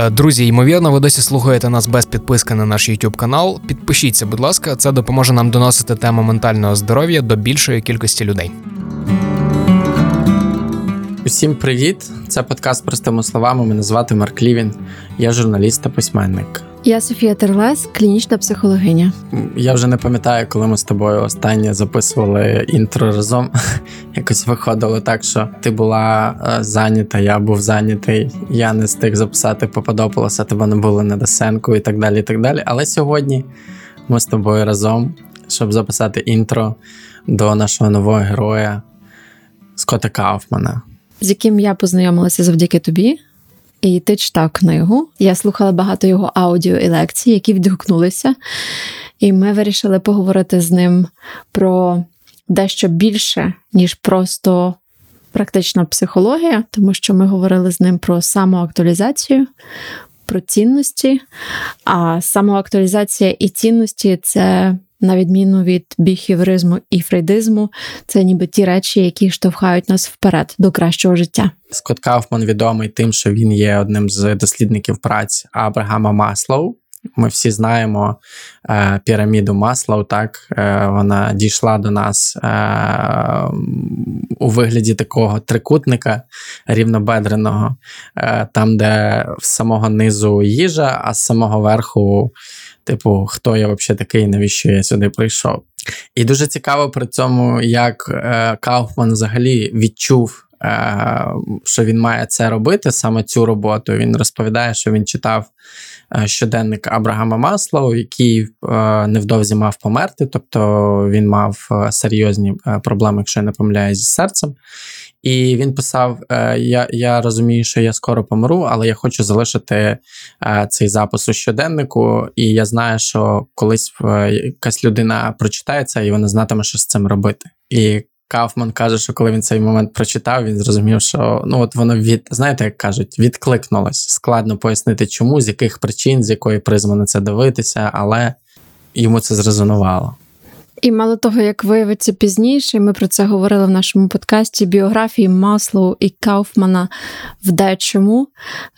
Е, Друзі, ймовірно, ви досі слухаєте нас без підписки на наш YouTube канал. Підпишіться, будь ласка, це допоможе нам доносити тему ментального здоров'я до більшої кількості людей. Усім привіт! Це подкаст простими словами. Мене звати Марк Лівін. Я журналіст та письменник. Я Софія Терлес, клінічна психологиня. Я вже не пам'ятаю, коли ми з тобою останнє записували інтро разом. Якось виходило так, що ти була е, зайнята, я був зайнятий. Я не встиг записати Попадополоса, тебе не було на Десенку і так далі. і так далі. Але сьогодні ми з тобою разом, щоб записати інтро до нашого нового героя Скотта Кауфмана. з яким я познайомилася завдяки тобі. І ти читав книгу. Я слухала багато його аудіо і лекцій, які відгукнулися. І ми вирішили поговорити з ним про дещо більше, ніж просто практична психологія, тому що ми говорили з ним про самоактуалізацію, про цінності. А самоактуалізація і цінності це. На відміну від біхівризму і фрейдизму, це ніби ті речі, які штовхають нас вперед до кращого життя. Скотт Кауфман відомий тим, що він є одним з дослідників праць Абрагама Маслоу. Ми всі знаємо е, піраміду Маслоу, так е, вона дійшла до нас е, у вигляді такого трикутника рівнобедреного, е, там, де з самого низу їжа, а з самого верху, типу, хто я взагалі такий, навіщо я сюди прийшов. І дуже цікаво при цьому, як е, Кауфман взагалі відчув. е, Що він має це робити, саме цю роботу. Він розповідає, що він читав е, щоденник Абрагама Маслоу, який е, невдовзі мав померти, тобто він мав е, серйозні е, проблеми, якщо я не помиляюсь, зі серцем. І він писав: е, я, я розумію, що я скоро помру, але я хочу залишити е, цей запис у щоденнику. І я знаю, що колись е, якась людина прочитає це, і вона знатиме, що з цим робити. І Кауфман каже, що коли він цей момент прочитав, він зрозумів, що ну от воно від знаєте, як кажуть, відкликнулось. Складно пояснити, чому, з яких причин, з якої призми на це дивитися, але йому це зрезонувало. І мало того, як виявиться пізніше, ми про це говорили в нашому подкасті. Біографії Маслоу і Кауфмана в дечому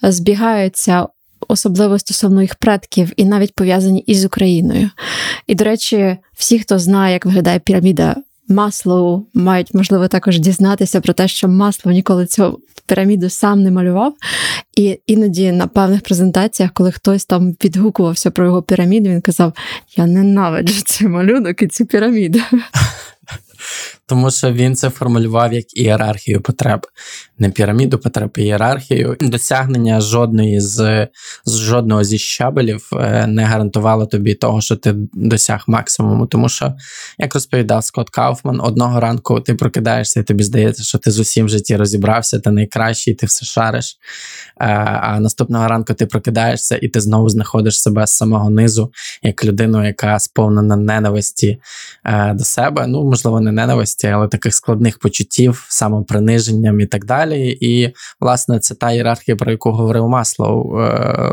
збігаються. Особливо стосовно їх предків, і навіть пов'язані із Україною. І, до речі, всі, хто знає, як виглядає піраміда Маслоу, мають можливо також дізнатися про те, що масло ніколи цю піраміду сам не малював. І іноді на певних презентаціях, коли хтось там відгукувався про його піраміду, він казав: Я ненавиджу цей малюнок і цю піраміду. Тому що він це формулював як ієрархію потреб, не піраміду потреб, ієрархію. Досягнення жодної з, з жодного зі щабелів е, не гарантувало тобі того, що ти досяг максимуму. Тому що, як розповідав Скотт Кауфман, одного ранку ти прокидаєшся, і тобі здається, що ти з усім в житті розібрався, ти найкращий, ти все шариш. Е, А наступного ранку ти прокидаєшся і ти знову знаходиш себе з самого низу, як людину, яка сповнена ненависті е, до себе. Ну, можливо, не ненависті, але таких складних почуттів, самоприниженням і так далі. І, власне, це та ієрархія, про яку говорив Маслоу. Е,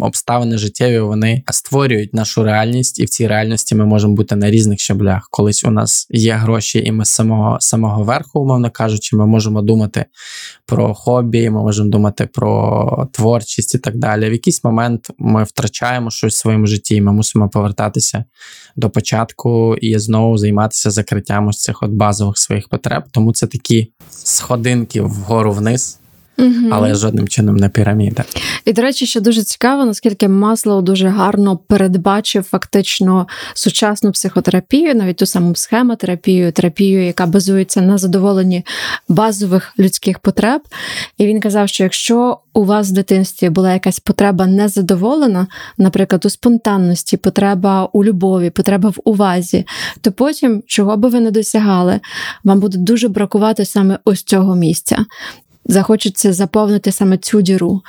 Обставини життєві вони створюють нашу реальність, і в цій реальності ми можемо бути на різних щаблях. Колись у нас є гроші, і ми з самого самого верху, умовно кажучи, ми можемо думати про хобі, ми можемо думати про творчість і так далі. В якийсь момент ми втрачаємо щось в своєму житті, і ми мусимо повертатися до початку і знову займатися закриттям ось цих от базових своїх потреб. Тому це такі сходинки вгору вниз. Угу. Але жодним чином не піраміда. І, до речі, що дуже цікаво, наскільки Маслоу дуже гарно передбачив фактично сучасну психотерапію, навіть ту саму схемотерапію, терапію, яка базується на задоволенні базових людських потреб. І він казав, що якщо у вас в дитинстві була якась потреба незадоволена, наприклад, у спонтанності, потреба у любові, потреба в увазі, то потім, чого би ви не досягали, вам буде дуже бракувати саме ось цього місця захочеться заповнити саме цю діру.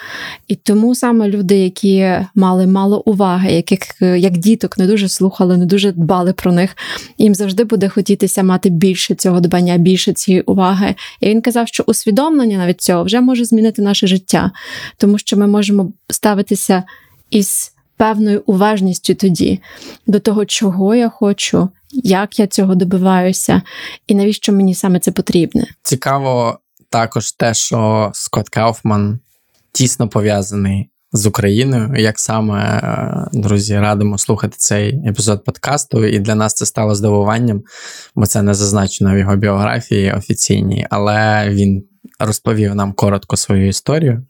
І тому саме люди, які мали мало уваги, яких як діток не дуже слухали, не дуже дбали про них, їм завжди буде хотітися мати більше цього дбання, більше цієї уваги. І він казав, що усвідомлення навіть цього вже може змінити наше життя, тому що ми можемо ставитися із певною уважністю тоді до того, чого я хочу. Як я цього добиваюся, і навіщо мені саме це потрібне? Цікаво також те, що Скотт Кауфман тісно пов'язаний з Україною. Як саме, е, друзі, радимо слухати цей епізод подкасту, і для нас це стало здивуванням, бо це не зазначено в його біографії офіційній, але він розповів нам коротко свою історію.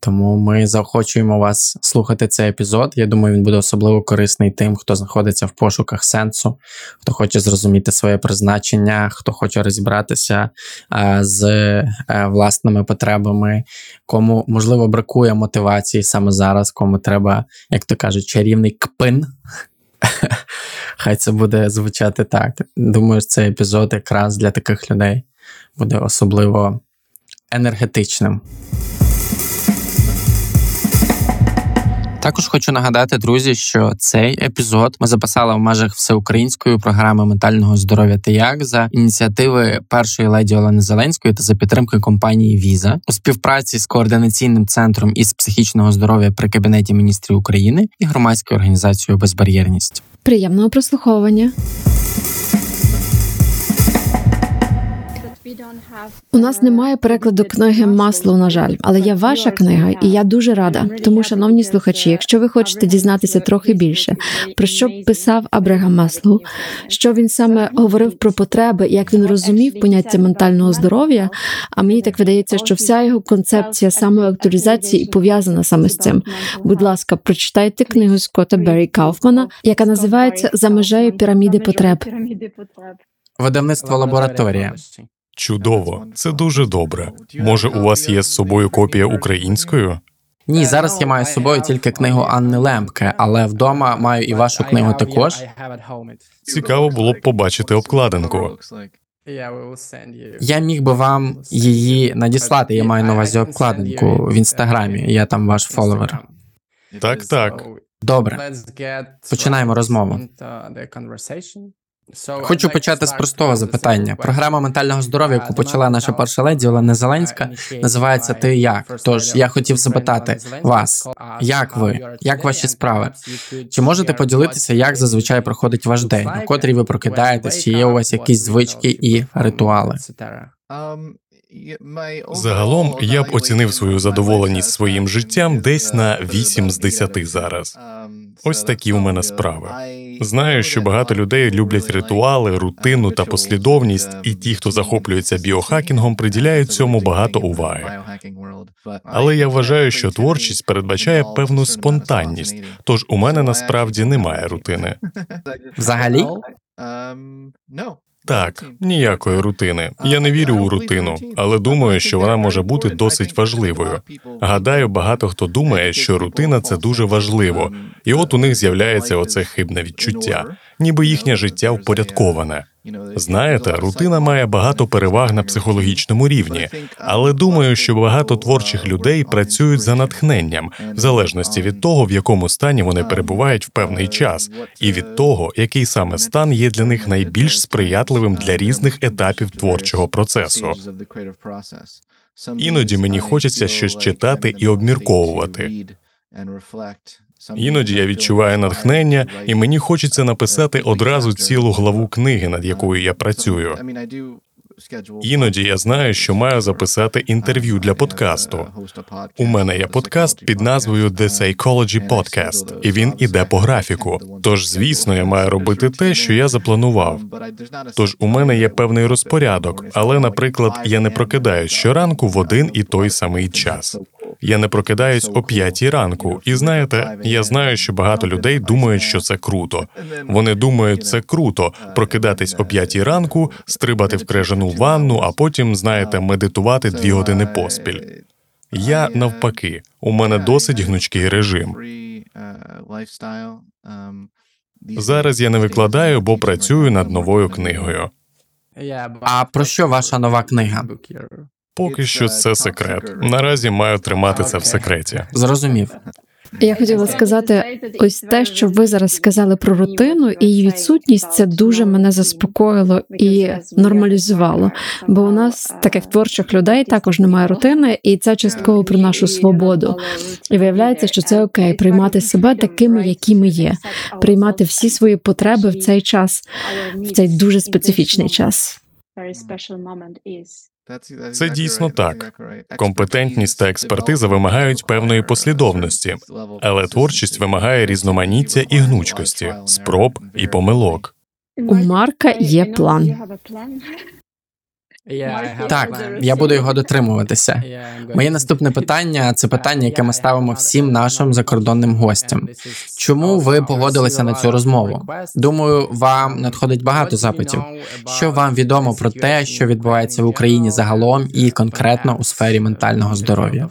Тому ми заохочуємо вас слухати цей епізод. Я думаю, він буде особливо корисний тим, хто знаходиться в пошуках сенсу, хто хоче зрозуміти своє призначення, хто хоче розібратися з власними потребами, кому можливо бракує мотивації саме зараз, кому треба, як то кажуть, чарівний кпин. Хай це буде звучати так. Думаю, цей епізод якраз для таких людей буде особливо енергетичним. Також хочу нагадати, друзі, що цей епізод ми записали в межах всеукраїнської програми ментального здоров'я та як за ініціативи першої леді Олени Зеленської та за підтримки компанії Віза у співпраці з координаційним центром із психічного здоров'я при кабінеті міністрів України і громадською організацією Безбар'єрність. Приємного прослуховування. У нас немає перекладу книги Масло, на жаль, але є ваша книга, і я дуже рада. Тому, шановні слухачі, якщо ви хочете дізнатися трохи більше, про що писав Абрагам Маслоу, що він саме говорив про потреби, як він розумів поняття ментального здоров'я. А мені так видається, що вся його концепція самоактуалізації і пов'язана саме з цим. Будь ласка, прочитайте книгу Скотта Беррі Кауфмана, яка називається За межею піраміди потреб. Видавництво лабораторія. Чудово, це дуже добре. Може, у вас є з собою копія українською? Ні, зараз я маю з собою тільки книгу Анни Лемпке, але вдома маю і вашу книгу також. Цікаво було б побачити обкладинку. Я міг би вам її надіслати. Я маю на увазі обкладинку в інстаграмі. Я там ваш фоловер. Так, так. Добре, починаємо розмову. Хочу почати з простого запитання. Програма ментального здоров'я, яку почала наша перша леді Олена Зеленська, називається Ти як? Тож я хотів запитати вас, як ви, як ваші справи? Чи можете поділитися, як зазвичай проходить ваш день, у котрій ви прокидаєтесь, чи є у вас якісь звички і ритуали? Загалом я б оцінив свою задоволеність своїм життям десь на 8 з 10 зараз. Ось такі у мене справи. Знаю, що багато людей люблять ритуали, рутину та послідовність, і ті, хто захоплюється біохакінгом, приділяють цьому багато уваги. Але я вважаю, що творчість передбачає певну спонтанність, тож у мене насправді немає рутини. Взагалі? Так, ніякої рутини. Я не вірю у рутину, але думаю, що вона може бути досить важливою. Гадаю, багато хто думає, що рутина це дуже важливо, і от у них з'являється оце хибне відчуття, ніби їхнє життя впорядковане. Знаєте, рутина має багато переваг на психологічному рівні, але думаю, що багато творчих людей працюють за натхненням, в залежності від того, в якому стані вони перебувають в певний час, і від того, який саме стан є для них найбільш сприятливим для різних етапів творчого процесу. Іноді мені хочеться щось читати і обмірковувати. Іноді я відчуваю натхнення, і мені хочеться написати одразу цілу главу книги, над якою я працюю. Іноді я знаю, що маю записати інтерв'ю для подкасту. У мене є подкаст під назвою The Psychology Podcast, і він іде по графіку. Тож, звісно, я маю робити те, що я запланував. Тож у мене є певний розпорядок, але, наприклад, я не прокидаюсь щоранку в один і той самий час. Я не прокидаюсь о п'ятій ранку, і знаєте, я знаю, що багато людей думають, що це круто. Вони думають, це круто прокидатись о п'ятій ранку, стрибати в крижану ванну, а потім, знаєте, медитувати дві години поспіль. Я навпаки, у мене досить гнучкий режим. Зараз я не викладаю, бо працюю над новою книгою. А про що ваша нова книга? Поки що це секрет. Наразі маю тримати це в секреті. Зрозумів. Я хотіла сказати, ось те, що ви зараз сказали про рутину і її відсутність, це дуже мене заспокоїло і нормалізувало. Бо у нас таких творчих людей також немає рутини, і це частково про нашу свободу. І виявляється, що це окей, приймати себе такими, які ми є, приймати всі свої потреби в цей час, в цей дуже специфічний час. Це дійсно так. Компетентність та експертиза вимагають певної послідовності, але творчість вимагає різноманіття і гнучкості, спроб і помилок. У Марка є план. Так, я буду його дотримуватися. Моє наступне питання це питання, яке ми ставимо всім нашим закордонним гостям. Чому ви погодилися на цю розмову? Думаю, вам надходить багато запитів. Що вам відомо про те, що відбувається в Україні загалом і конкретно у сфері ментального здоров'я?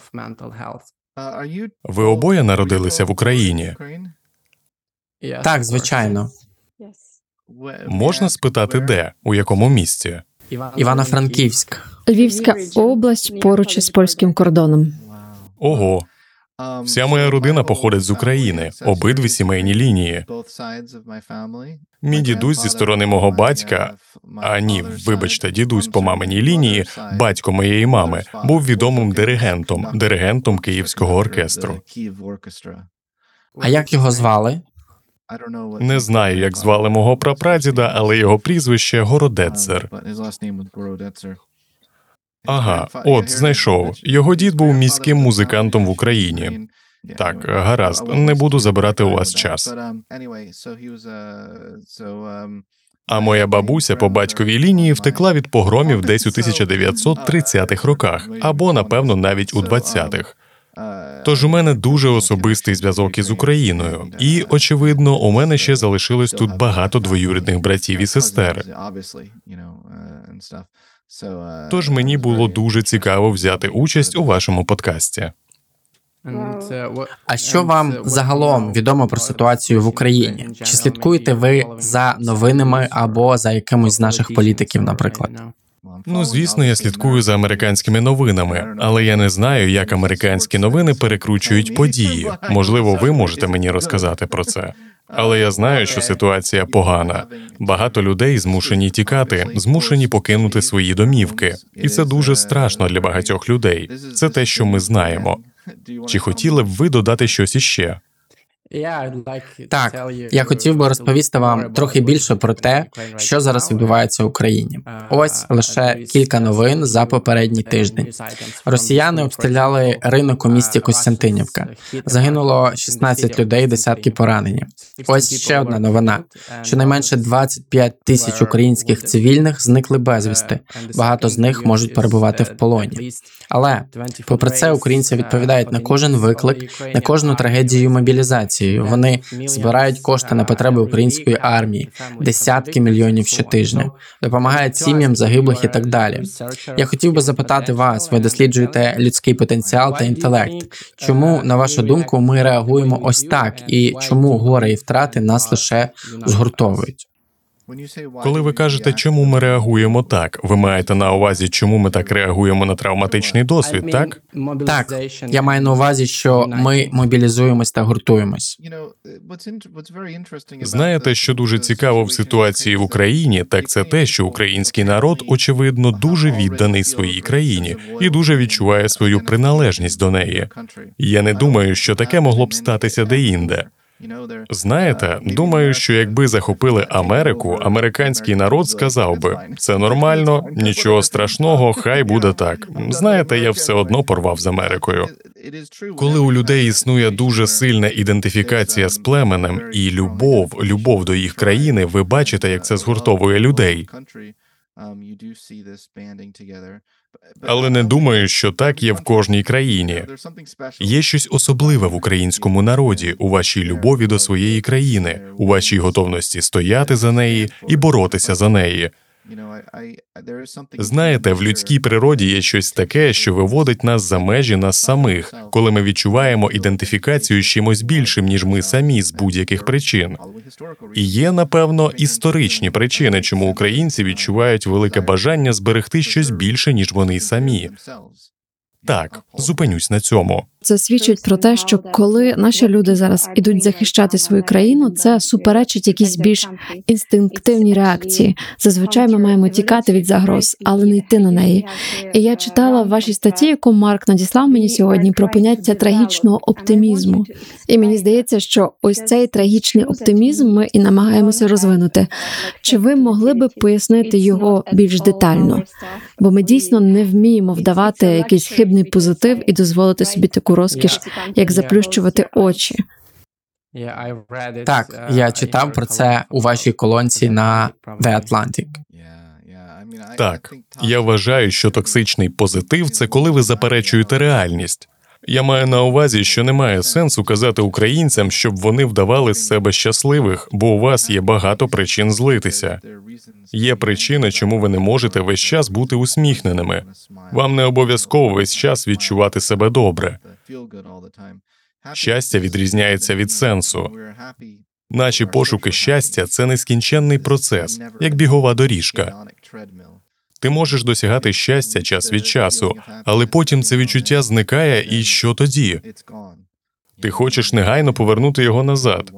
Ви обоє народилися в Україні. Так, звичайно, Можна спитати, де, у якому місці? Івано-Франківськ. Львівська область поруч із польським кордоном. Ого, вся моя родина походить з України, обидві сімейні лінії. Мій дідусь зі сторони мого батька, а ні, вибачте, дідусь по маминій лінії, батько моєї мами, був відомим диригентом, диригентом Київського оркестру. А як його звали? Не знаю, як звали мого прапрадіда, але його прізвище Городецер. Ага, от знайшов. Його дід був міським музикантом в Україні. Так, гаразд, не буду забирати у вас час. А моя бабуся по батьковій лінії втекла від погромів десь у 1930-х роках, або напевно навіть у 20-х. Тож у мене дуже особистий зв'язок із Україною, і очевидно, у мене ще залишилось тут багато двоюрідних братів і сестер. Тож мені було дуже цікаво взяти участь у вашому подкасті. А що вам загалом відомо про ситуацію в Україні? Чи слідкуєте ви за новинами або за якимось з наших політиків, наприклад? Ну, звісно, я слідкую за американськими новинами, але я не знаю, як американські новини перекручують події. Можливо, ви можете мені розказати про це. Але я знаю, що ситуація погана. Багато людей змушені тікати, змушені покинути свої домівки, і це дуже страшно для багатьох людей. Це те, що ми знаємо. Чи хотіли б ви додати щось іще? Так, я хотів би розповісти вам трохи більше про те, що зараз відбувається в Україні. Ось лише кілька новин за попередній тиждень. Росіяни обстріляли ринок у місті Костянтинівка. Загинуло 16 людей, десятки поранені. Ось ще одна новина: щонайменше 25 тисяч українських цивільних зникли безвісти. Багато з них можуть перебувати в полоні. Але попри це, українці відповідають на кожен виклик, на кожну трагедію мобілізації. Вони збирають кошти на потреби української армії, десятки мільйонів щотижня, допомагають сім'ям загиблих і так далі. Я хотів би запитати вас: ви досліджуєте людський потенціал та інтелект? Чому, на вашу думку, ми реагуємо ось так, і чому горе і втрати нас лише згуртовують? Коли ви кажете, чому ми реагуємо так, ви маєте на увазі, чому ми так реагуємо на травматичний досвід, так? Так, я маю на увазі, що ми мобілізуємось та гуртуємось. Знаєте, що дуже цікаво в ситуації в Україні, так це те, що український народ, очевидно, дуже відданий своїй країні і дуже відчуває свою приналежність до неї. Я не думаю, що таке могло б статися деінде. Знаєте, думаю, що якби захопили Америку, американський народ сказав би це нормально, нічого страшного, хай буде так. Знаєте, я все одно порвав з Америкою. Коли у людей існує дуже сильна ідентифікація з племенем і любов, любов до їх країни, ви бачите, як це згуртовує людей. Але не думаю, що так є в кожній країні. Є щось особливе в українському народі, у вашій любові до своєї країни, у вашій готовності стояти за неї і боротися за неї. Знаєте, в людській природі є щось таке, що виводить нас за межі нас самих, коли ми відчуваємо ідентифікацію з чимось більшим, ніж ми самі з будь-яких причин. І є, напевно, історичні причини, чому українці відчувають велике бажання зберегти щось більше, ніж вони самі. Так, зупинюсь на цьому. Це свідчить про те, що коли наші люди зараз ідуть захищати свою країну, це суперечить якісь більш інстинктивні реакції. Зазвичай ми маємо тікати від загроз, але не йти на неї. І я читала в вашій статті, яку Марк надіслав мені сьогодні, про поняття трагічного оптимізму. І мені здається, що ось цей трагічний оптимізм ми і намагаємося розвинути. Чи ви могли би пояснити його більш детально? Бо ми дійсно не вміємо вдавати якийсь хибний позитив і дозволити собі таку розкіш, як заплющувати очі. Так, я читав про це у вашій колонці на The Atlantic. Так, я вважаю, що токсичний позитив це коли ви заперечуєте реальність. Я маю на увазі, що немає сенсу казати українцям, щоб вони вдавали з себе щасливих, бо у вас є багато причин злитися. Є причини, чому ви не можете весь час бути усміхненими. Вам не обов'язково весь час відчувати себе добре. Щастя відрізняється від сенсу. Наші пошуки щастя це нескінченний процес, як бігова доріжка. Ти можеш досягати щастя час від часу, але потім це відчуття зникає, і що тоді? Ти хочеш негайно повернути його назад.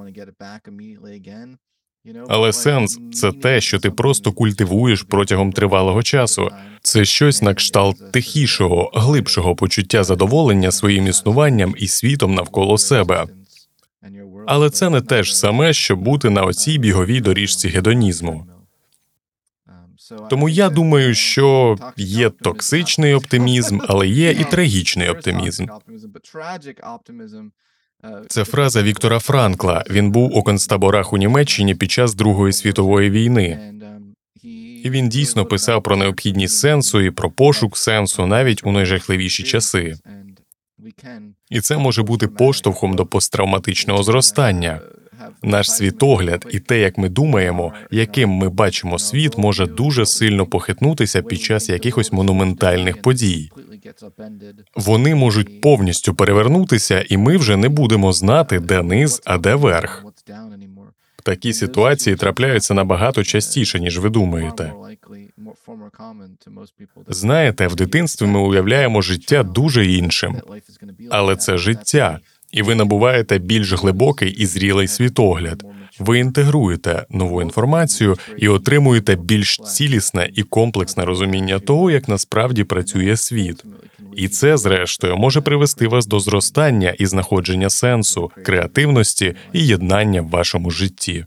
Але сенс це те, що ти просто культивуєш протягом тривалого часу. Це щось на кшталт тихішого, глибшого почуття задоволення своїм існуванням і світом навколо себе. Але це не те ж саме, що бути на оцій біговій доріжці гедонізму. Тому я думаю, що є токсичний оптимізм, але є і трагічний оптимізм. Це фраза Віктора Франкла. Він був у концтаборах у Німеччині під час Другої світової війни. І він дійсно писав про необхідність сенсу і про пошук сенсу навіть у найжахливіші часи. І це може бути поштовхом до посттравматичного зростання. Наш світогляд і те, як ми думаємо, яким ми бачимо світ, може дуже сильно похитнутися під час якихось монументальних подій. Вони можуть повністю перевернутися, і ми вже не будемо знати, де низ, а де верх. Такі ситуації трапляються набагато частіше, ніж ви думаєте. Знаєте, в дитинстві ми уявляємо життя дуже іншим, але це життя, і ви набуваєте більш глибокий і зрілий світогляд. Ви інтегруєте нову інформацію і отримуєте більш цілісне і комплексне розуміння того, як насправді працює світ. І це, зрештою, може привести вас до зростання і знаходження сенсу, креативності і єднання в вашому житті.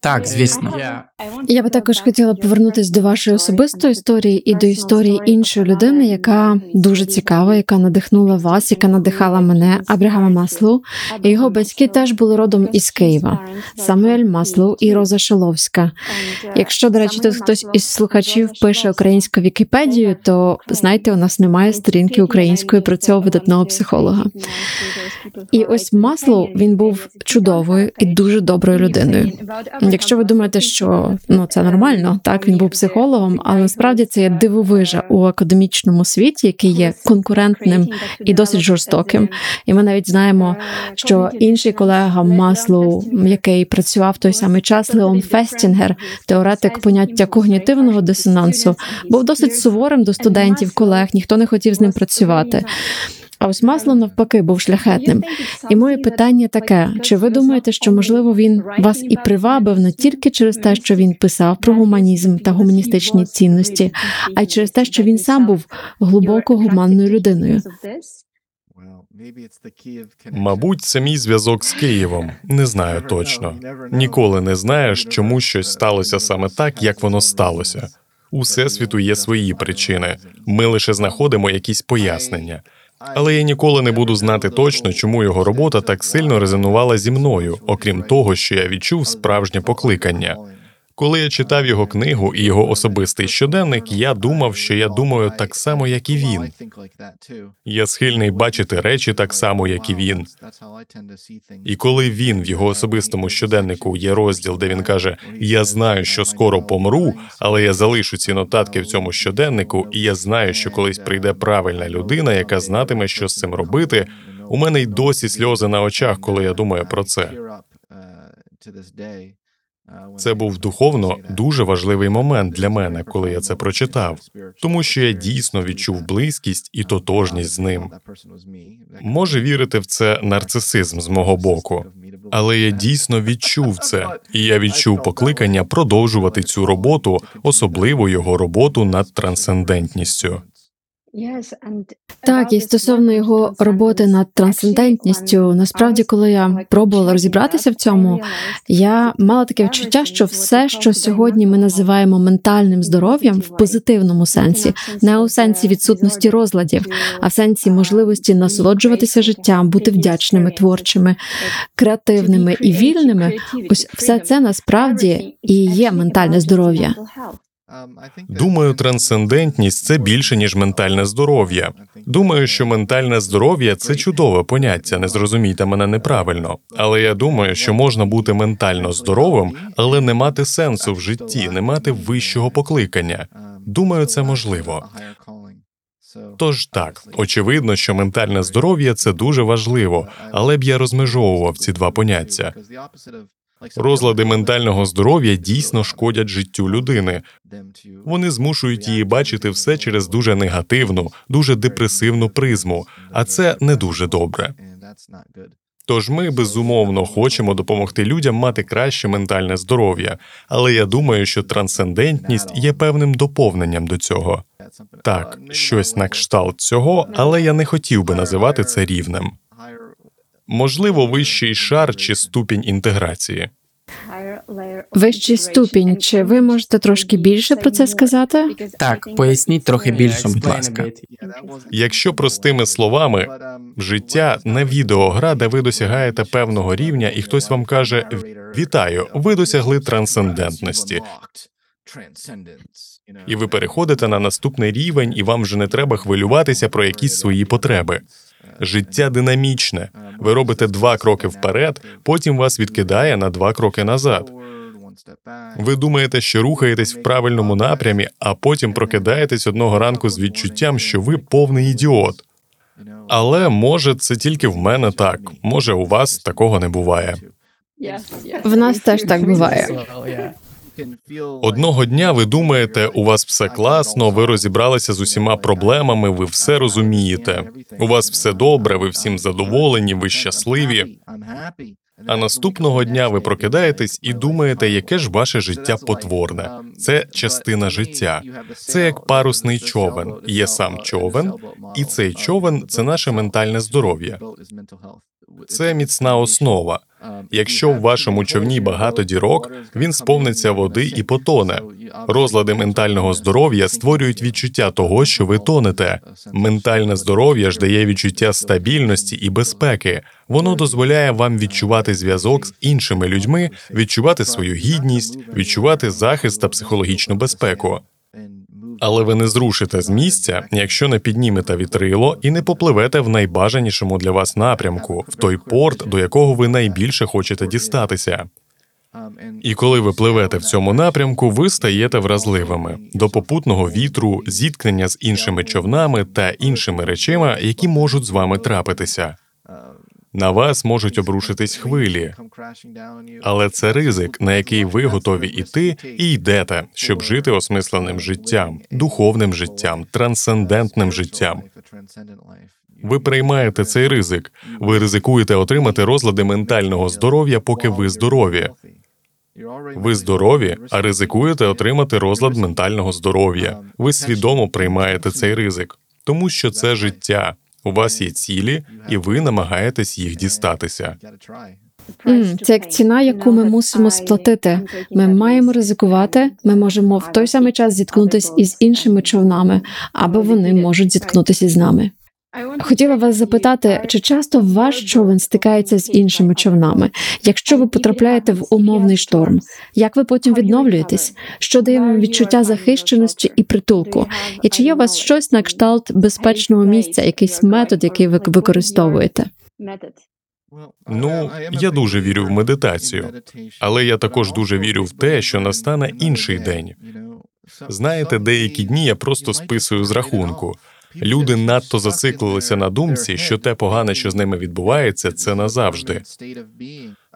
Так, звісно. Я би також хотіла повернутися до вашої особистої історії і до історії іншої людини, яка дуже цікава, яка надихнула вас, яка надихала мене, Абрагама Маслоу. І Його батьки теж були родом із Києва. Самуель Маслоу і Роза Шиловська. Якщо, до речі, тут хтось із слухачів пише українську Вікіпедію, то знаєте, у нас немає сторінки української про цього видатного психолога. І ось Маслоу він був чудовою і дуже доброю людиною. Якщо ви думаєте, ну це нормально, так він був психологом, але насправді це є дивовижа у академічному світі, який є конкурентним і досить жорстоким. І ми навіть знаємо, що інший колега Маслоу, який працював той самий час, Леон Фестінгер, теоретик поняття когнітивного дисонансу, був досить суворим до студентів, колег, ніхто не хотів з ним працювати. А ось масло навпаки був шляхетним. І моє питання таке: чи ви думаєте, що можливо він вас і привабив не тільки через те, що він писав про гуманізм та гуманістичні цінності, а й через те, що він сам був глибоко гуманною людиною? Мабуть, це мій зв'язок з Києвом. Не знаю точно. Ніколи не знаєш, чому щось сталося саме так, як воно сталося. У всесвіту є свої причини. Ми лише знаходимо якісь пояснення. Але я ніколи не буду знати точно, чому його робота так сильно резонувала зі мною, окрім того, що я відчув справжнє покликання. Коли я читав його книгу і його особистий щоденник, я думав, що я думаю так само, як і він. Я схильний бачити речі так само, як і він. І коли він в його особистому щоденнику є розділ, де він каже: Я знаю, що скоро помру, але я залишу ці нотатки в цьому щоденнику, і я знаю, що колись прийде правильна людина, яка знатиме, що з цим робити. У мене й досі сльози на очах, коли я думаю про це. Це був духовно дуже важливий момент для мене, коли я це прочитав, тому що я дійсно відчув близькість і тотожність з ним. Може вірити в це нарцисизм з мого боку, але я дійсно відчув це, і я відчув покликання продовжувати цю роботу, особливо його роботу над трансцендентністю. Так, і стосовно його роботи над трансцендентністю, насправді, коли я пробувала розібратися в цьому, я мала таке відчуття, що все, що сьогодні ми називаємо ментальним здоров'ям в позитивному сенсі, не у сенсі відсутності розладів, а в сенсі можливості насолоджуватися життям, бути вдячними, творчими, креативними і вільними. Ось все це насправді і є ментальне здоров'я. Думаю, трансцендентність це більше ніж ментальне здоров'я. Думаю, що ментальне здоров'я це чудове поняття, не зрозумійте мене неправильно. Але я думаю, що можна бути ментально здоровим, але не мати сенсу в житті, не мати вищого покликання. Думаю, це можливо. Тож так, очевидно, що ментальне здоров'я це дуже важливо, але б я розмежовував ці два поняття. Розлади ментального здоров'я дійсно шкодять життю людини. Вони змушують її бачити все через дуже негативну, дуже депресивну призму, а це не дуже добре. Тож ми безумовно хочемо допомогти людям мати краще ментальне здоров'я, але я думаю, що трансцендентність є певним доповненням до цього. Так, щось на кшталт цього, але я не хотів би називати це рівнем. Можливо, вищий шар чи ступінь інтеграції. Вищий ступінь. Чи ви можете трошки більше про це сказати? Так, поясніть трохи більше, будь ласка. Якщо простими словами, життя не відеогра, де ви досягаєте певного рівня, і хтось вам каже: Вітаю, ви досягли трансцендентності. І ви переходите на наступний рівень, і вам вже не треба хвилюватися про якісь свої потреби. Життя динамічне. Ви робите два кроки вперед, потім вас відкидає на два кроки назад. Ви думаєте, що рухаєтесь в правильному напрямі, а потім прокидаєтесь одного ранку з відчуттям, що ви повний ідіот. Але може це тільки в мене так, може у вас такого не буває. В нас теж так буває. Одного дня ви думаєте, у вас все класно, ви розібралися з усіма проблемами, ви все розумієте. У вас все добре, ви всім задоволені, ви щасливі. А наступного дня ви прокидаєтесь і думаєте, яке ж ваше життя потворне. Це частина життя. Це як парусний човен. Є сам човен, і цей човен це наше ментальне здоров'я. Це міцна основа. Якщо в вашому човні багато дірок, він сповниться води і потоне. Розлади ментального здоров'я створюють відчуття того, що ви тонете. Ментальне здоров'я ж дає відчуття стабільності і безпеки. Воно дозволяє вам відчувати зв'язок з іншими людьми, відчувати свою гідність, відчувати захист та психологічну безпеку. Але ви не зрушите з місця, якщо не піднімете вітрило і не попливете в найбажанішому для вас напрямку, в той порт, до якого ви найбільше хочете дістатися. І коли ви пливете в цьому напрямку, ви стаєте вразливими до попутного вітру, зіткнення з іншими човнами та іншими речима, які можуть з вами трапитися. На вас можуть обрушитись хвилі, але це ризик, на який ви готові йти і йдете, щоб жити осмисленим життям, духовним життям, трансцендентним життям. Ви приймаєте цей ризик. Ви ризикуєте отримати розлади ментального здоров'я, поки ви здорові. Ви здорові, а ризикуєте отримати розлад ментального здоров'я. Ви свідомо приймаєте цей ризик, тому що це життя. У вас є цілі, і ви намагаєтесь їх дістатися. Mm, Це як ціна, яку ми мусимо сплатити. Ми маємо ризикувати. Ми можемо в той самий час зіткнутися із іншими човнами, або вони можуть зіткнутися з нами. Хотіла вас запитати, чи часто ваш човен стикається з іншими човнами? Якщо ви потрапляєте в умовний шторм, як ви потім відновлюєтесь? Що дає вам відчуття захищеності і притулку? І чи є у вас щось на кшталт безпечного місця, якийсь метод, який ви використовуєте? Ну, я дуже вірю в медитацію, але я також дуже вірю в те, що настане інший день. Знаєте, деякі дні я просто списую з рахунку. Люди надто зациклилися на думці, що те погане, що з ними відбувається, це назавжди.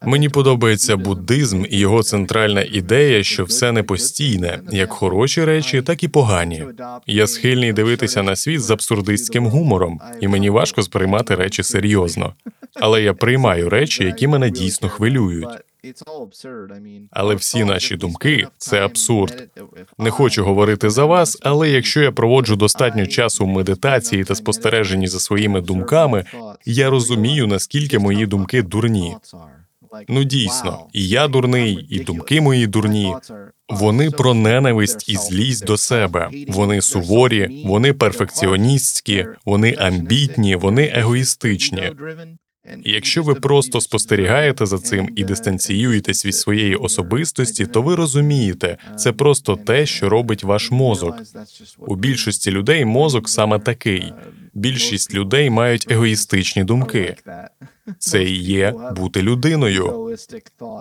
Мені подобається буддизм і його центральна ідея, що все не постійне, як хороші речі, так і погані. Я схильний дивитися на світ з абсурдистським гумором, і мені важко сприймати речі серйозно. Але я приймаю речі, які мене дійсно хвилюють. Але всі наші думки це абсурд. Не хочу говорити за вас, але якщо я проводжу достатньо часу в медитації та спостереженні за своїми думками, я розумію, наскільки мої думки дурні. Ну дійсно, і я дурний, і думки мої дурні. Вони про ненависть і злість до себе. Вони суворі, вони перфекціоністські, вони амбітні, вони егоїстичні. Якщо ви просто спостерігаєте за цим і дистанціюєтесь від своєї особистості, то ви розумієте, це просто те, що робить ваш мозок. У більшості людей мозок саме такий. Більшість людей мають егоїстичні думки. Це і є бути людиною.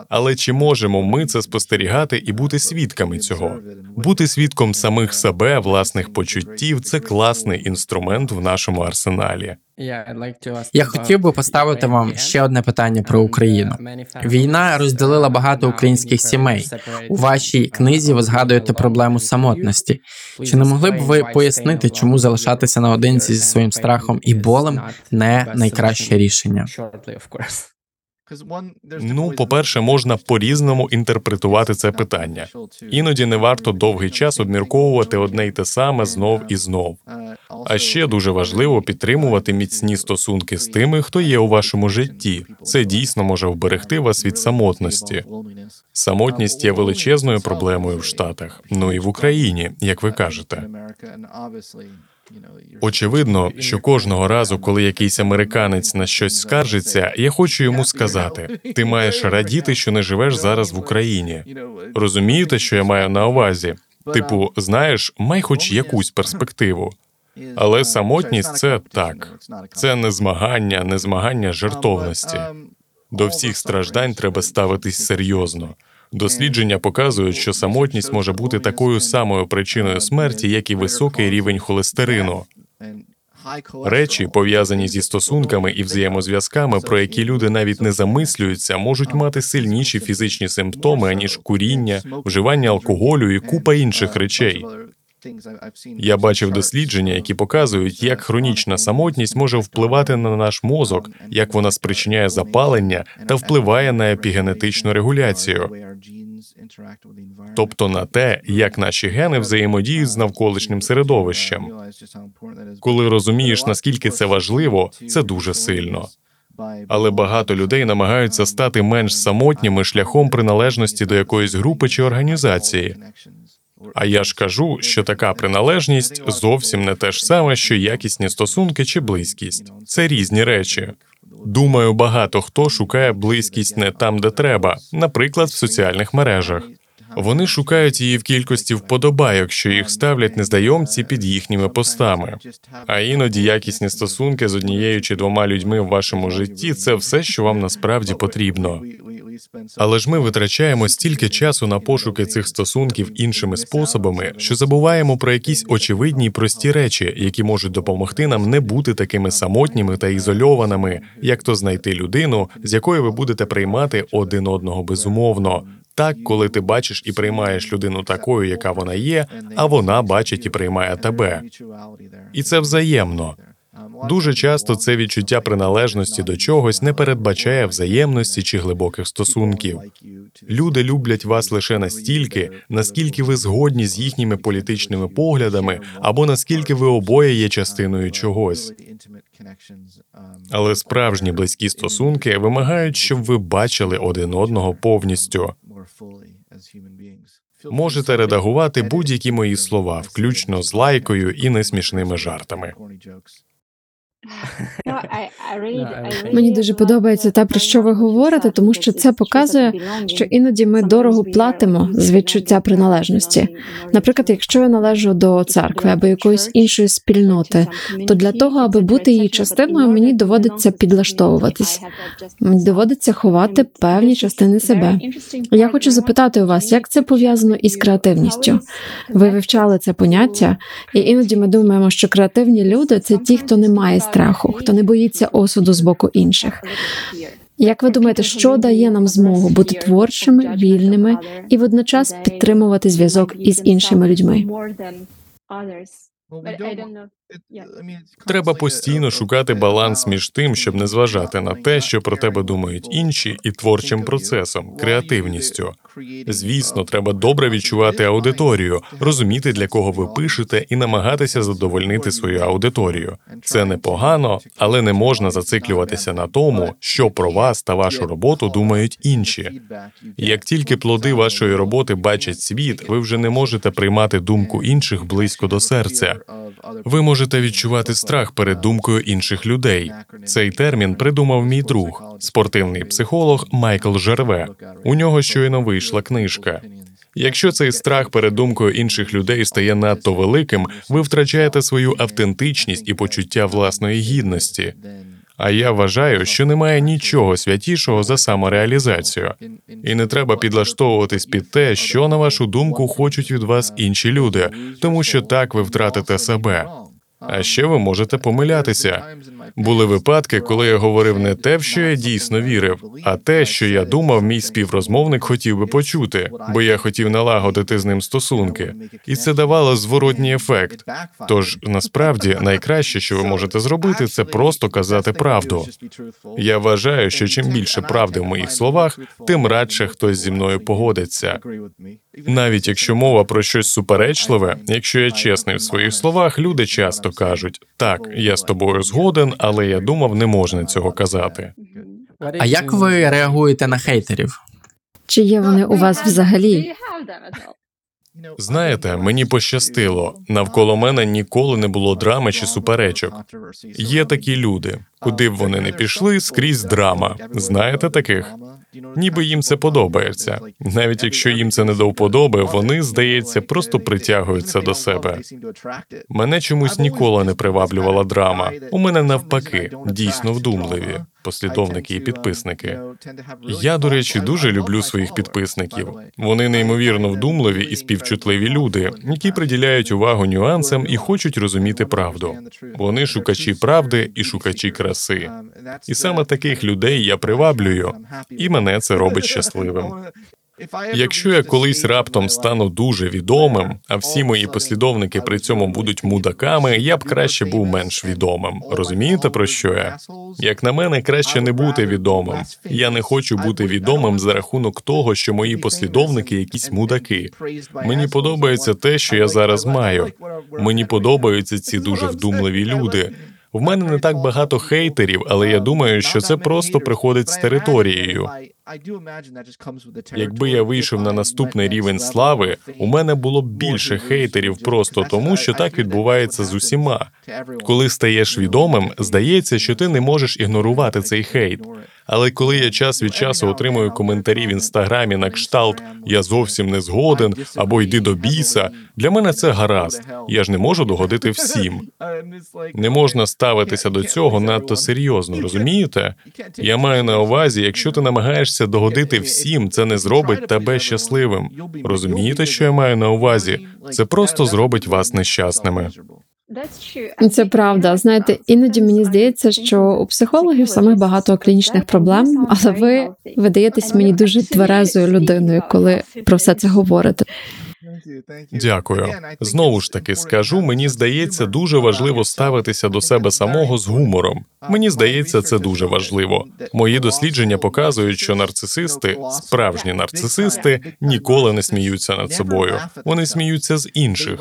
Але чи можемо ми це спостерігати і бути свідками цього? Бути свідком самих себе, власних почуттів це класний інструмент в нашому арсеналі. Я хотів би поставити вам ще одне питання про Україну. Війна розділила багато українських сімей. У вашій книзі ви згадуєте проблему самотності. Чи не могли б ви пояснити, чому залишатися наодинці зі своїм страхом і болем не найкраще рішення? Ну, по-перше, можна по-різному інтерпретувати це питання. Іноді не варто довгий час обмірковувати одне й те саме знов і знов. А ще дуже важливо підтримувати міцні стосунки з тими, хто є у вашому житті. Це дійсно може вберегти вас від самотності. Самотність є величезною проблемою в Штатах, ну і в Україні, як ви кажете. Очевидно, що кожного разу, коли якийсь американець на щось скаржиться, я хочу йому сказати: ти маєш радіти, що не живеш зараз в Україні. Розумієте, що я маю на увазі? Типу, знаєш, май хоч якусь перспективу. Але самотність це так, це не змагання, не змагання жертовності. До всіх страждань треба ставитись серйозно. Дослідження показують, що самотність може бути такою самою причиною смерті, як і високий рівень холестерину. Речі, пов'язані зі стосунками і взаємозв'язками, про які люди навіть не замислюються, можуть мати сильніші фізичні симптоми аніж куріння, вживання алкоголю і купа інших речей. Я бачив дослідження, які показують, як хронічна самотність може впливати на наш мозок, як вона спричиняє запалення та впливає на епігенетичну регуляцію, тобто на те, як наші гени взаємодіють з навколишнім середовищем. Коли розумієш, наскільки це важливо, це дуже сильно. Але багато людей намагаються стати менш самотніми шляхом приналежності до якоїсь групи чи організації. А я ж кажу, що така приналежність зовсім не те ж саме, що якісні стосунки чи близькість. Це різні речі. Думаю, багато хто шукає близькість не там, де треба, наприклад, в соціальних мережах. Вони шукають її в кількості вподобайок, що їх ставлять незнайомці під їхніми постами. А іноді якісні стосунки з однією чи двома людьми в вашому житті це все, що вам насправді потрібно. Але ж ми витрачаємо стільки часу на пошуки цих стосунків іншими способами, що забуваємо про якісь очевидні й прості речі, які можуть допомогти нам не бути такими самотніми та ізольованими, як то знайти людину, з якою ви будете приймати один одного безумовно. Так, коли ти бачиш і приймаєш людину такою, яка вона є, а вона бачить і приймає тебе. І це взаємно. Дуже часто це відчуття приналежності до чогось не передбачає взаємності чи глибоких стосунків. Люди люблять вас лише настільки, наскільки ви згодні з їхніми політичними поглядами, або наскільки ви обоє є частиною чогось. Але справжні близькі стосунки вимагають, щоб ви бачили один одного повністю. Можете редагувати будь-які мої слова, включно з лайкою і несмішними жартами. Мені дуже подобається те, про що ви говорите, тому що це показує, що іноді ми дорого платимо з відчуття приналежності. Наприклад, якщо я належу до церкви або якоїсь іншої спільноти, то для того, аби бути її частиною, мені доводиться підлаштовуватись. Мені доводиться ховати певні частини себе. Я хочу запитати у вас, як це пов'язано із креативністю? Ви вивчали це поняття, і іноді ми думаємо, що креативні люди це ті, хто не має страху, хто не боїться осуду з боку інших. Як ви думаєте, що дає нам змогу бути творчими, вільними і водночас підтримувати зв'язок із іншими людьми? Треба постійно шукати баланс між тим, щоб не зважати на те, що про тебе думають інші, і творчим процесом, креативністю. Звісно, треба добре відчувати аудиторію, розуміти, для кого ви пишете, і намагатися задовольнити свою аудиторію. Це непогано, але не можна зациклюватися на тому, що про вас та вашу роботу думають інші. Як тільки плоди вашої роботи бачать світ, ви вже не можете приймати думку інших близько до серця. Ви можете відчувати страх перед думкою інших людей. Цей термін придумав мій друг, спортивний психолог Майкл Жерве. У нього щойно вийшла книжка. Якщо цей страх перед думкою інших людей стає надто великим, ви втрачаєте свою автентичність і почуття власної гідності. А я вважаю, що немає нічого святішого за самореалізацію, і не треба підлаштовуватись під те, що на вашу думку хочуть від вас інші люди, тому що так ви втратите себе. А ще ви можете помилятися. Були випадки, коли я говорив не те, в що я дійсно вірив, а те, що я думав, мій співрозмовник хотів би почути, бо я хотів налагодити з ним стосунки, і це давало зворотній ефект. Тож насправді найкраще, що ви можете зробити, це просто казати правду. Я вважаю, що чим більше правди в моїх словах, тим радше хтось зі мною погодиться. Навіть якщо мова про щось суперечливе, якщо я чесний в своїх словах, люди часто кажуть: так, я з тобою згоден, але я думав, не можна цього казати. А як ви реагуєте на хейтерів? Чи є вони у вас взагалі? Знаєте, мені пощастило. Навколо мене ніколи не було драми чи суперечок. Є такі люди, куди б вони не пішли, скрізь драма. Знаєте таких? Ніби їм це подобається. Навіть якщо їм це не до вподоби, вони, здається, просто притягуються до себе. Мене чомусь ніколи не приваблювала драма. У мене навпаки, дійсно вдумливі послідовники і підписники. Я, до речі, дуже люблю своїх підписників. Вони неймовірно вдумливі і співчутливі люди, які приділяють увагу нюансам і хочуть розуміти правду. Вони шукачі правди і шукачі краси. І саме таких людей я приваблюю, і мене це робить щасливим. Якщо я колись раптом стану дуже відомим, а всі мої послідовники при цьому будуть мудаками, я б краще був менш відомим. Розумієте про що я? Як на мене, краще не бути відомим. Я не хочу бути відомим за рахунок того, що мої послідовники якісь мудаки. Мені подобається те, що я зараз маю. Мені подобаються ці дуже вдумливі люди. В мене не так багато хейтерів, але я думаю, що це просто приходить з територією. Якби я вийшов на наступний рівень слави, у мене було б більше хейтерів просто тому, що так відбувається з усіма. Коли стаєш відомим, здається, що ти не можеш ігнорувати цей хейт. Але коли я час від часу отримую коментарі в інстаграмі на кшталт Я зовсім не згоден або йди до біса, для мене це гаразд. Я ж не можу догодити всім. Не можна ставитися до цього надто серйозно, розумієте? Я маю на увазі, якщо ти намагаєшся догодити всім, це не зробить тебе щасливим. Розумієте, що я маю на увазі? Це просто зробить вас нещасними. Це правда. Знаєте, іноді мені здається, що у психологів самих багато клінічних проблем, але ви видаєтесь мені дуже тверезою людиною, коли про все це говорите. Дякую. Знову ж таки скажу, мені здається, дуже важливо ставитися до себе самого з гумором. Мені здається, це дуже важливо. Мої дослідження показують, що нарцисисти, справжні нарцисисти, ніколи не сміються над собою. Вони сміються з інших,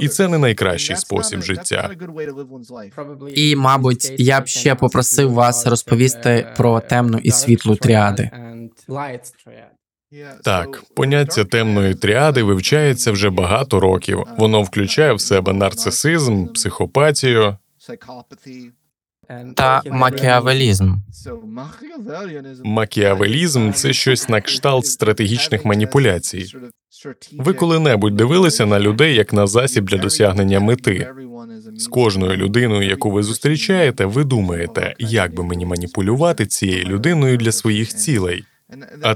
і це не найкращий спосіб життя. І, мабуть, я б ще попросив вас розповісти про темну і світлу тріади. Так, поняття темної тріади вивчається вже багато років. Воно включає в себе нарцисизм, психопатію. Та макіавелізм. Макіавелізм це щось на кшталт стратегічних маніпуляцій. Ви коли-небудь дивилися на людей як на засіб для досягнення мети. З кожною людиною, яку ви зустрічаєте, ви думаєте, як би мені маніпулювати цією людиною для своїх цілей. А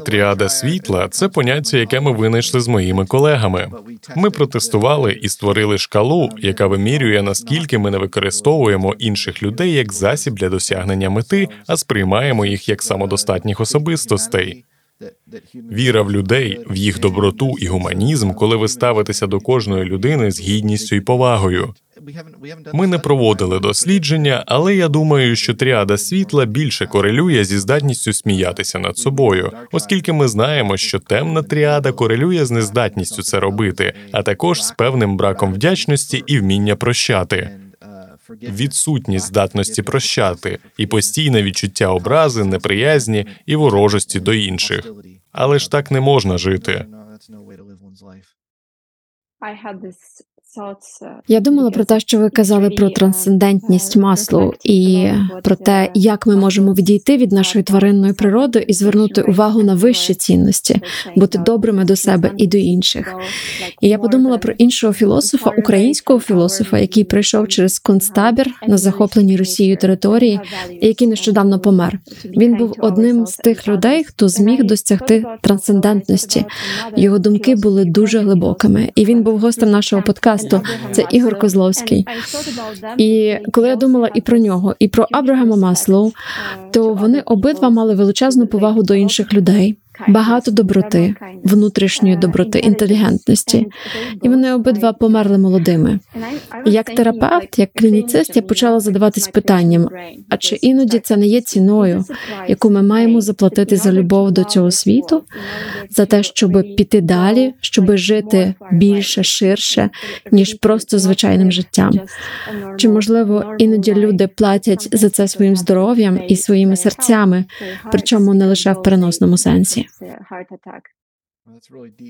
світла це поняття, яке ми винайшли з моїми колегами. Ми протестували і створили шкалу, яка вимірює наскільки ми не використовуємо інших людей як засіб для досягнення мети, а сприймаємо їх як самодостатніх особистостей. Віра в людей, в їх доброту і гуманізм, коли ви ставитеся до кожної людини з гідністю і повагою. Ми не проводили дослідження, але я думаю, що тріада світла більше корелює зі здатністю сміятися над собою, оскільки ми знаємо, що темна тріада корелює з нездатністю це робити, а також з певним браком вдячності і вміння прощати. Відсутність здатності прощати і постійне відчуття образи, неприязні і ворожості до інших. Але ж так не можна жити. Я думала про те, що ви казали про трансцендентність маслу і про те, як ми можемо відійти від нашої тваринної природи і звернути увагу на вищі цінності, бути добрими до себе і до інших. І я подумала про іншого філософа, українського філософа, який прийшов через концтабір на захопленій Росією території, і який нещодавно помер. Він був одним з тих людей, хто зміг досягти трансцендентності. Його думки були дуже глибокими, і він був гостем нашого подкасту. Це Ігор Козловський. І коли я думала і про нього, і про Абрагама Маслоу, то вони обидва мали величезну повагу до інших людей. Багато доброти, внутрішньої доброти, інтелігентності, і вони обидва померли молодими. Як терапевт, як клініцист, я почала задаватись питанням: а чи іноді це не є ціною, яку ми маємо заплатити за любов до цього світу, за те, щоб піти далі, щоб жити більше, ширше, ніж просто звичайним життям? Чи можливо іноді люди платять за це своїм здоров'ям і своїми серцями, причому не лише в переносному сенсі?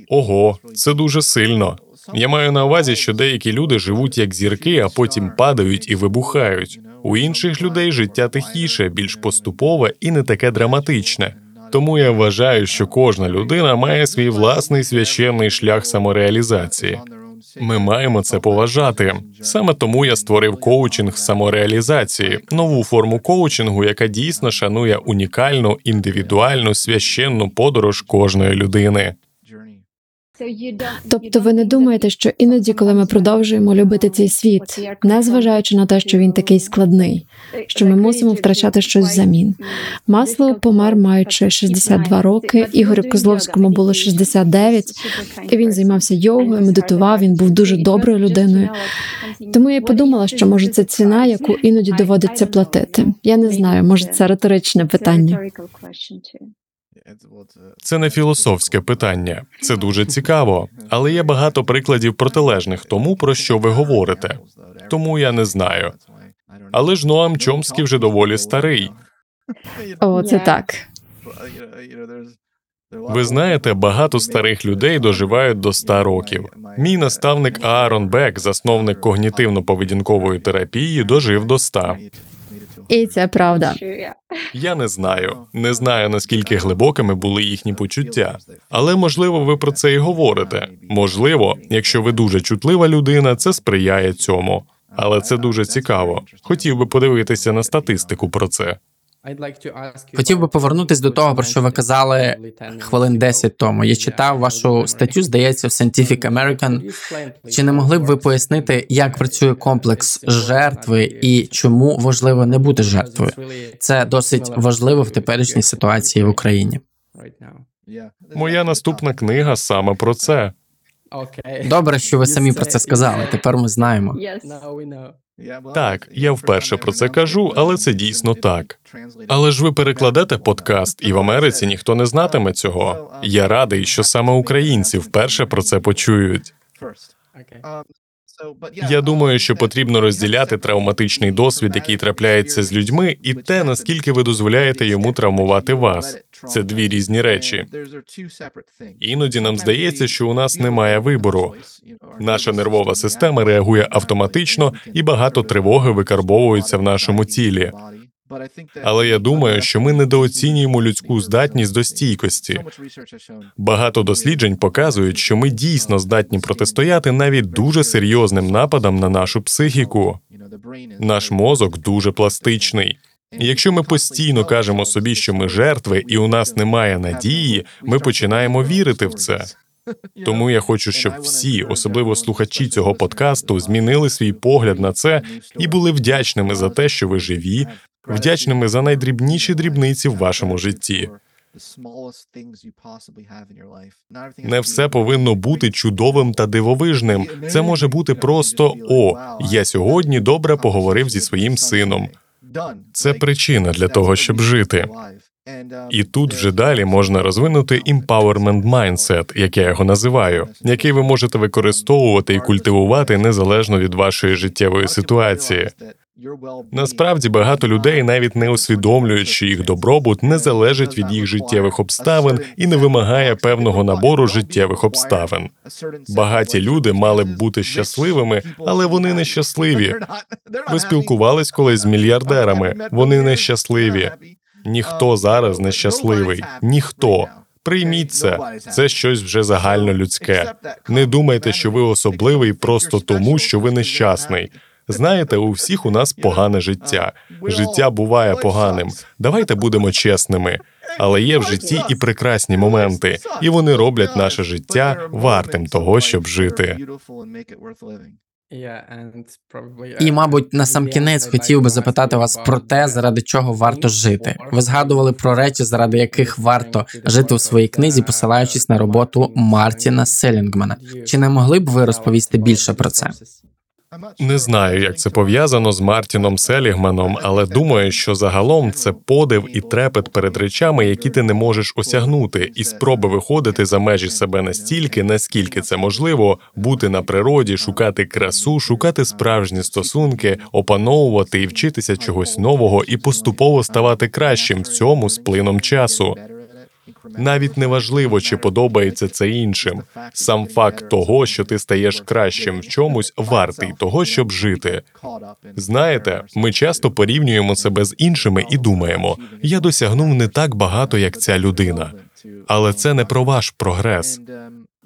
Ого, це дуже сильно. Я маю на увазі, що деякі люди живуть як зірки, а потім падають і вибухають. У інших людей життя тихіше, більш поступове і не таке драматичне. Тому я вважаю, що кожна людина має свій власний священний шлях самореалізації. Ми маємо це поважати. Саме тому я створив коучинг самореалізації, нову форму коучингу, яка дійсно шанує унікальну, індивідуальну священну подорож кожної людини. Тобто, ви не думаєте, що іноді, коли ми продовжуємо любити цей світ, незважаючи на те, що він такий складний, що ми мусимо втрачати щось взамін. Масло помер, маючи 62 роки. Ігорю Козловському було 69, і він займався йогою, медитував. Він був дуже доброю людиною. Тому я подумала, що може це ціна, яку іноді доводиться платити. Я не знаю, може це риторичне питання. Це не філософське питання, це дуже цікаво, але є багато прикладів протилежних тому, про що ви говорите. Тому я не знаю. Але ж Ноам Чомський вже доволі старий. О, це так. Ви знаєте, багато старих людей доживають до 100 років. Мій наставник Аарон Бек, засновник когнітивно-поведінкової терапії, дожив до 100. І це правда. Я не знаю, не знаю наскільки глибокими були їхні почуття, але можливо, ви про це і говорите. Можливо, якщо ви дуже чутлива людина, це сприяє цьому. Але це дуже цікаво. Хотів би подивитися на статистику про це. Хотів би повернутись до того, про що ви казали хвилин 10 тому. Я читав вашу статтю, здається, в Scientific American. Чи не могли б ви пояснити, як працює комплекс жертви і чому важливо не бути жертвою? Це досить важливо в теперішній ситуації в Україні. Моя наступна книга саме про це. Добре, що ви самі про це сказали. Тепер ми знаємо. Так, я вперше про це кажу, але це дійсно так. Але ж ви перекладете подкаст, і в Америці ніхто не знатиме цього. Я радий, що саме українці вперше про це почують. Я думаю, що потрібно розділяти травматичний досвід, який трапляється з людьми, і те, наскільки ви дозволяєте йому травмувати вас. Це дві різні речі. Іноді нам здається, що у нас немає вибору. Наша нервова система реагує автоматично, і багато тривоги викарбовується в нашому тілі. Але я думаю, що ми недооцінюємо людську здатність до стійкості. Багато досліджень показують, що ми дійсно здатні протистояти навіть дуже серйозним нападам на нашу психіку. Наш мозок дуже пластичний. І Якщо ми постійно кажемо собі, що ми жертви і у нас немає надії, ми починаємо вірити в це. Тому я хочу, щоб всі, особливо слухачі цього подкасту, змінили свій погляд на це і були вдячними за те, що ви живі, вдячними за найдрібніші дрібниці в вашому житті. Не все повинно бути чудовим та дивовижним. Це може бути просто о, я сьогодні добре поговорив зі своїм сином. Це причина для того, щоб жити. І тут вже далі можна розвинути empowerment mindset, як я його називаю, який ви можете використовувати і культивувати незалежно від вашої життєвої ситуації. Насправді багато людей навіть не усвідомлюють, що їх добробут не залежить від їх життєвих обставин і не вимагає певного набору життєвих обставин. Багаті люди мали б бути щасливими, але вони не щасливі. Ви спілкувались колись з мільярдерами. Вони не щасливі. Ніхто зараз не щасливий. Ніхто. Прийміть це. Це щось вже загальнолюдське. Не думайте, що ви особливий просто тому, що ви нещасний. Знаєте, у всіх у нас погане життя. Життя буває поганим. Давайте будемо чесними. Але є в житті і прекрасні моменти, і вони роблять наше життя вартим того, щоб жити. І, мабуть, на сам кінець хотів би запитати вас про те, заради чого варто жити. Ви згадували про речі, заради яких варто жити у своїй книзі, посилаючись на роботу Мартіна Селінгмана. Чи не могли б ви розповісти більше про це? Не знаю, як це пов'язано з Мартіном Селігманом, але думаю, що загалом це подив і трепет перед речами, які ти не можеш осягнути, і спроби виходити за межі себе настільки, наскільки це можливо, бути на природі, шукати красу, шукати справжні стосунки, опановувати і вчитися чогось нового і поступово ставати кращим в цьому з плином часу. Навіть не важливо, чи подобається це іншим. Сам факт того, що ти стаєш кращим в чомусь, вартий того, щоб жити. Знаєте, ми часто порівнюємо себе з іншими і думаємо, я досягнув не так багато, як ця людина. Але це не про ваш прогрес.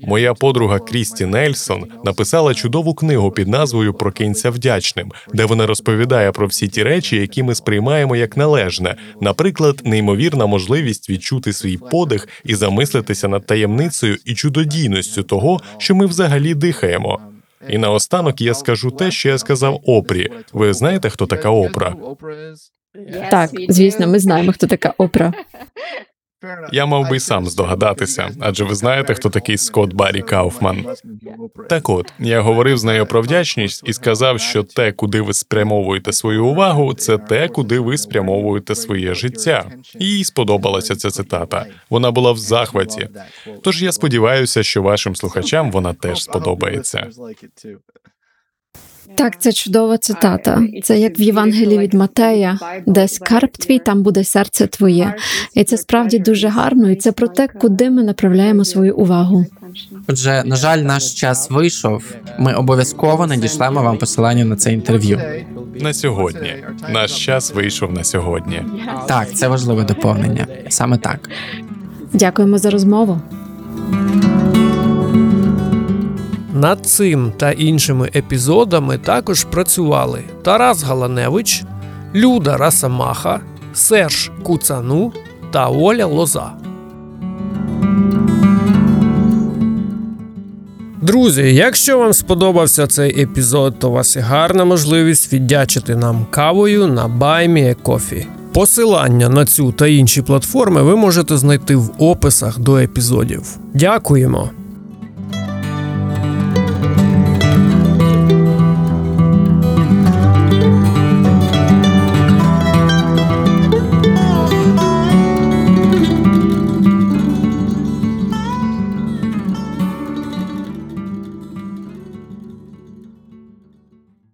Моя подруга Крісті Нельсон написала чудову книгу під назвою Прокинься вдячним, де вона розповідає про всі ті речі, які ми сприймаємо як належне, наприклад, неймовірна можливість відчути свій подих і замислитися над таємницею і чудодійністю того, що ми взагалі дихаємо. І наостанок я скажу те, що я сказав Опрі. Ви знаєте, хто така Опра? Так, звісно, ми знаємо, хто така Опра. Я мав би й сам здогадатися, адже ви знаєте, хто такий Скотт Баррі Кауфман. Так от я говорив з нею про вдячність і сказав, що те, куди ви спрямовуєте свою увагу, це те, куди ви спрямовуєте своє життя. Їй сподобалася ця цитата. Вона була в захваті. Тож я сподіваюся, що вашим слухачам вона теж сподобається. Так, це чудова цитата. Це як в Євангелії від Матея, де скарб твій, там буде серце твоє. І це справді дуже гарно, і це про те, куди ми направляємо свою увагу. Отже, на жаль, наш час вийшов. Ми обов'язково надішлемо вам посилання на це інтерв'ю. На сьогодні наш час вийшов на сьогодні. Так, це важливе доповнення. Саме так. Дякуємо за розмову. Над цим та іншими епізодами також працювали Тарас Галаневич, Люда Расамаха, Серж Куцану та Оля Лоза. Друзі, якщо вам сподобався цей епізод, то у вас є гарна можливість віддячити нам кавою на BuyMeACoffee. Посилання на цю та інші платформи ви можете знайти в описах до епізодів. Дякуємо!